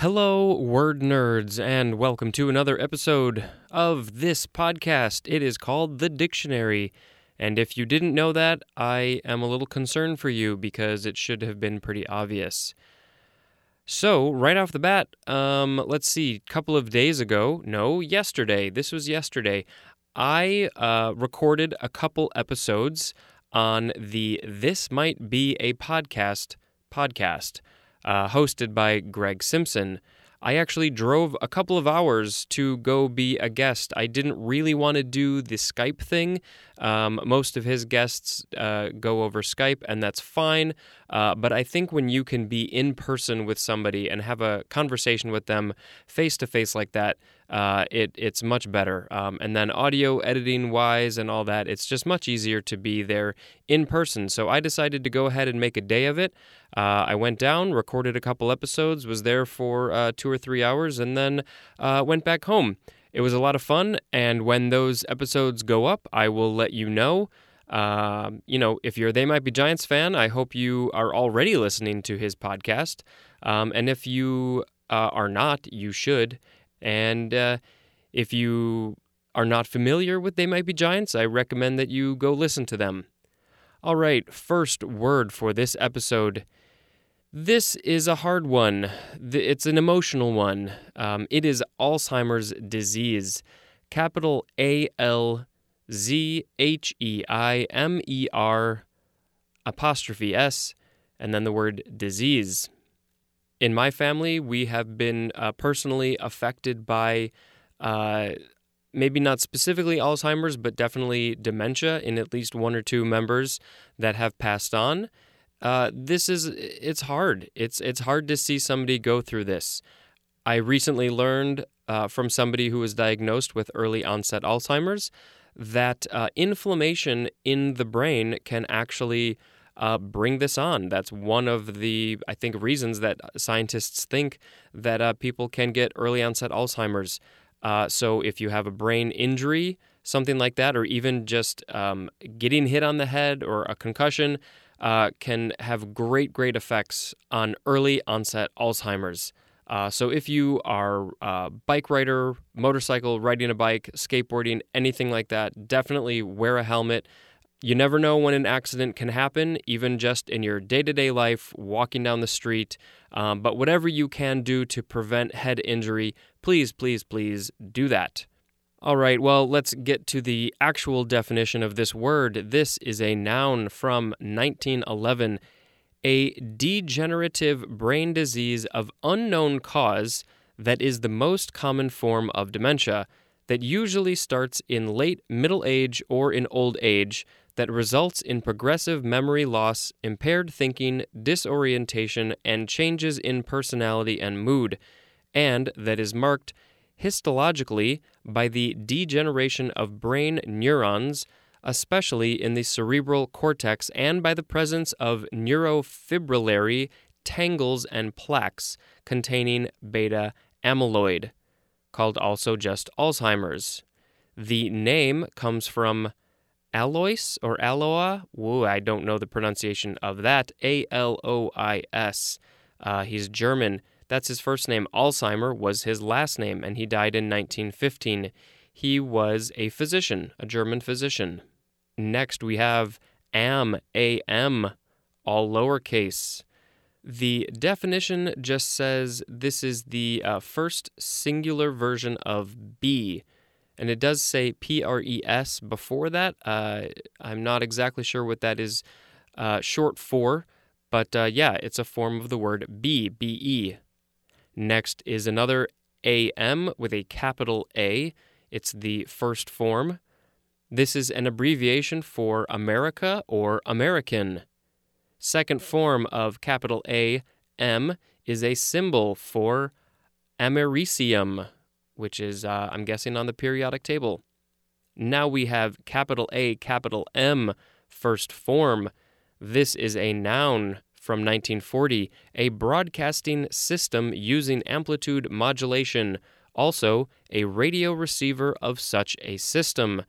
Hello, word nerds, and welcome to another episode of this podcast. It is called The Dictionary. And if you didn't know that, I am a little concerned for you because it should have been pretty obvious. So, right off the bat, um, let's see, a couple of days ago, no, yesterday, this was yesterday, I uh, recorded a couple episodes on the This Might Be a Podcast podcast uh, hosted by Greg Simpson. I actually drove a couple of hours to go be a guest. I didn't really want to do the Skype thing. Um, most of his guests uh, go over Skype, and that's fine. Uh, but I think when you can be in person with somebody and have a conversation with them face to face like that, uh, it it's much better. Um, and then audio editing wise and all that, it's just much easier to be there in person. So I decided to go ahead and make a day of it. Uh, I went down, recorded a couple episodes, was there for uh, two or three hours, and then uh, went back home. It was a lot of fun, and when those episodes go up, I will let you know. Uh, you know, if you're They Might Be Giants fan, I hope you are already listening to his podcast. Um, and if you uh, are not, you should. And uh, if you are not familiar with They Might Be Giants, I recommend that you go listen to them. All right, first word for this episode. This is a hard one. It's an emotional one. Um, it is Alzheimer's disease. Capital A L Z H E I M E R apostrophe S, and then the word disease. In my family, we have been uh, personally affected by uh, maybe not specifically Alzheimer's, but definitely dementia in at least one or two members that have passed on. Uh, this is it's hard. It's it's hard to see somebody go through this. I recently learned uh, from somebody who was diagnosed with early onset Alzheimer's that uh, inflammation in the brain can actually uh, bring this on. That's one of the, I think, reasons that scientists think that uh, people can get early onset Alzheimer's. Uh, so if you have a brain injury, something like that, or even just um, getting hit on the head or a concussion, uh, can have great, great effects on early onset Alzheimer's. Uh, so if you are a bike rider, motorcycle, riding a bike, skateboarding, anything like that, definitely wear a helmet. You never know when an accident can happen, even just in your day to day life, walking down the street. Um, but whatever you can do to prevent head injury, please, please, please do that. All right, well, let's get to the actual definition of this word. This is a noun from 1911 a degenerative brain disease of unknown cause that is the most common form of dementia that usually starts in late middle age or in old age that results in progressive memory loss, impaired thinking, disorientation, and changes in personality and mood, and that is marked histologically by the degeneration of brain neurons especially in the cerebral cortex, and by the presence of neurofibrillary tangles and plaques containing beta amyloid, called also just Alzheimer's. The name comes from Alois or Aloa. I don't know the pronunciation of that. A L O I S. Uh, he's German. That's his first name. Alzheimer was his last name, and he died in 1915. He was a physician, a German physician. Next, we have am, am, all lowercase. The definition just says this is the uh, first singular version of be, and it does say P R E S before that. Uh, I'm not exactly sure what that is uh, short for, but uh, yeah, it's a form of the word be, B E. Next is another AM with a capital A. It's the first form. This is an abbreviation for America or American. Second form of capital A, M, is a symbol for Americium, which is, uh, I'm guessing, on the periodic table. Now we have capital A, capital M, first form. This is a noun from 1940, a broadcasting system using amplitude modulation, also a radio receiver of such a system.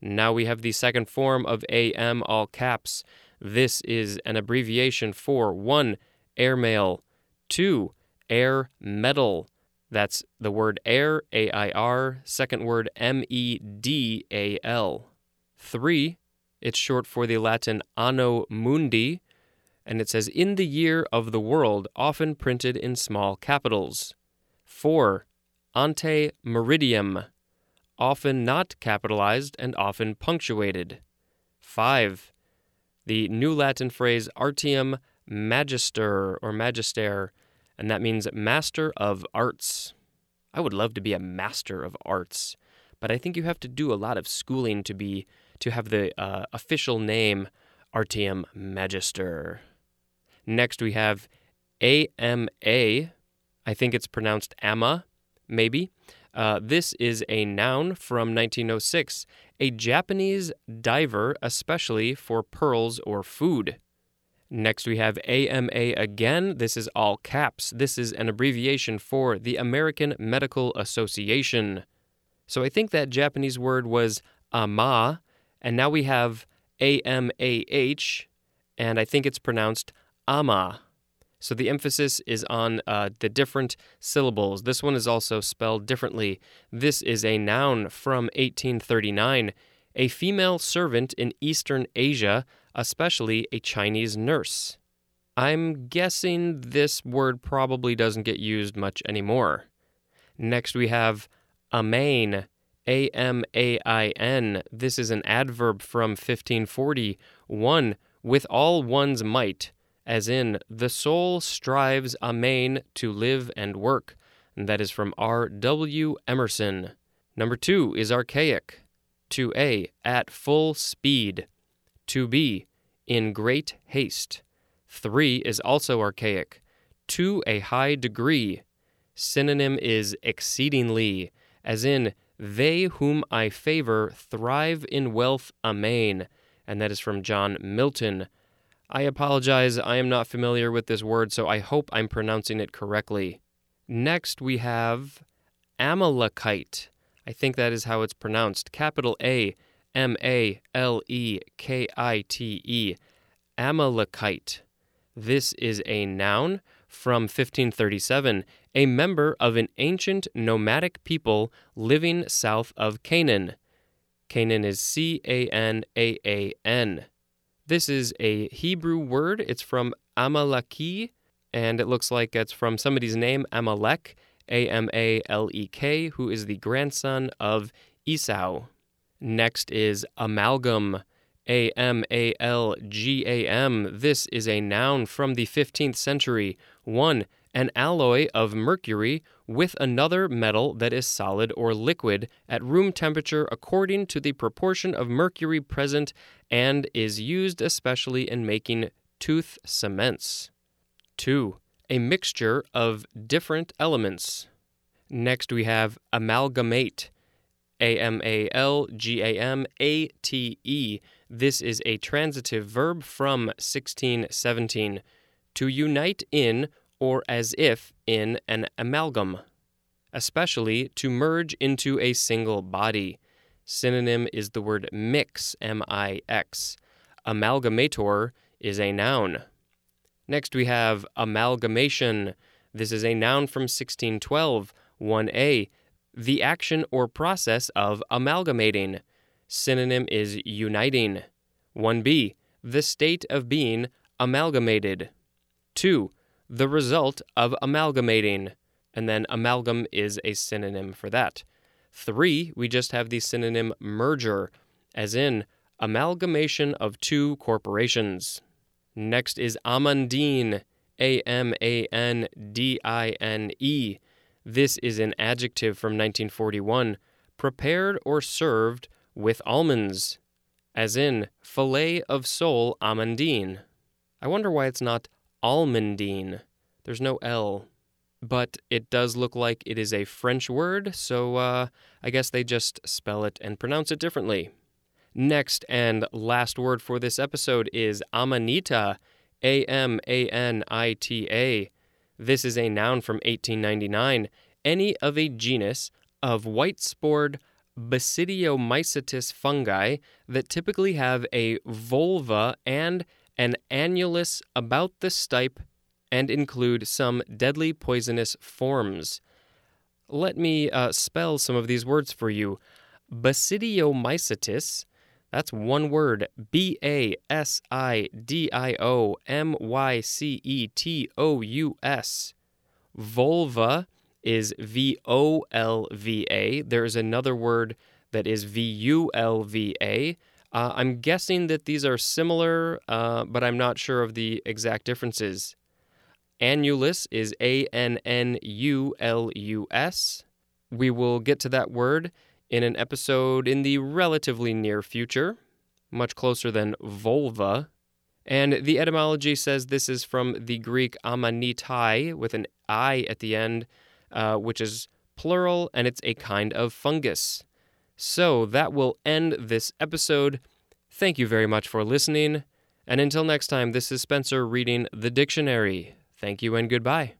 Now we have the second form of AM all caps. This is an abbreviation for 1. Airmail, 2. air medal. That's the word air, A I R, second word M E D A L. Three, it's short for the Latin Anno Mundi, and it says in the year of the world, often printed in small capitals. Four, ante meridiem, often not capitalized and often punctuated. Five, the New Latin phrase artium magister or magister, and that means master of arts. I would love to be a master of arts, but I think you have to do a lot of schooling to be to have the uh, official name Artium Magister. Next we have AMA. I think it's pronounced AMA, maybe. Uh, this is a noun from 1906, a Japanese diver, especially for pearls or food. Next, we have AMA again. This is all caps. This is an abbreviation for the American Medical Association. So I think that Japanese word was AMA, and now we have AMAH, and I think it's pronounced AMA. So the emphasis is on uh, the different syllables. This one is also spelled differently. This is a noun from 1839, a female servant in Eastern Asia, especially a Chinese nurse. I'm guessing this word probably doesn't get used much anymore. Next, we have amain, A M A I N. This is an adverb from 1540. One, with all one's might as in, the soul strives amain to live and work. And that is from R. W. Emerson. Number two is archaic. To A, at full speed. To be, in great haste. Three is also archaic. To a high degree. Synonym is exceedingly, as in, they whom I favor thrive in wealth amain. And that is from John Milton. I apologize, I am not familiar with this word, so I hope I'm pronouncing it correctly. Next, we have Amalekite. I think that is how it's pronounced. Capital A M A L E K I T E. Amalekite. This is a noun from 1537, a member of an ancient nomadic people living south of Canaan. Canaan is C A N A A N. This is a Hebrew word. It's from Amaleki, and it looks like it's from somebody's name, Amalek, A M A L E K, who is the grandson of Esau. Next is amalgam, A M A L G A M. This is a noun from the 15th century. One, an alloy of mercury with another metal that is solid or liquid at room temperature according to the proportion of mercury present and is used especially in making tooth cements. 2. A mixture of different elements. Next, we have amalgamate. A M A L G A M A T E. This is a transitive verb from 1617. To unite in or as if in an amalgam, especially to merge into a single body. Synonym is the word mix, M I X. Amalgamator is a noun. Next we have amalgamation. This is a noun from 1612. 1a. The action or process of amalgamating. Synonym is uniting. 1b. The state of being amalgamated. 2 the result of amalgamating. And then amalgam is a synonym for that. Three, we just have the synonym merger, as in amalgamation of two corporations. Next is amandine, A M A N D I N E. This is an adjective from 1941, prepared or served with almonds, as in fillet of sole amandine. I wonder why it's not almondine. There's no L, but it does look like it is a French word, so uh, I guess they just spell it and pronounce it differently. Next and last word for this episode is amanita, A M A N I T A. This is a noun from 1899, any of a genus of white spored basidiomycetous fungi that typically have a volva and an annulus about the stipe and include some deadly poisonous forms. Let me uh, spell some of these words for you. Basidiomycetous, that's one word B A S I D I O M Y C E T O U S. Volva is V O L V A. There is another word that is V U L V A. Uh, I'm guessing that these are similar, uh, but I'm not sure of the exact differences. Annulus is A N N U L U S. We will get to that word in an episode in the relatively near future, much closer than vulva. And the etymology says this is from the Greek amanitai with an I at the end, uh, which is plural, and it's a kind of fungus. So that will end this episode. Thank you very much for listening. And until next time, this is Spencer reading the dictionary. Thank you and goodbye.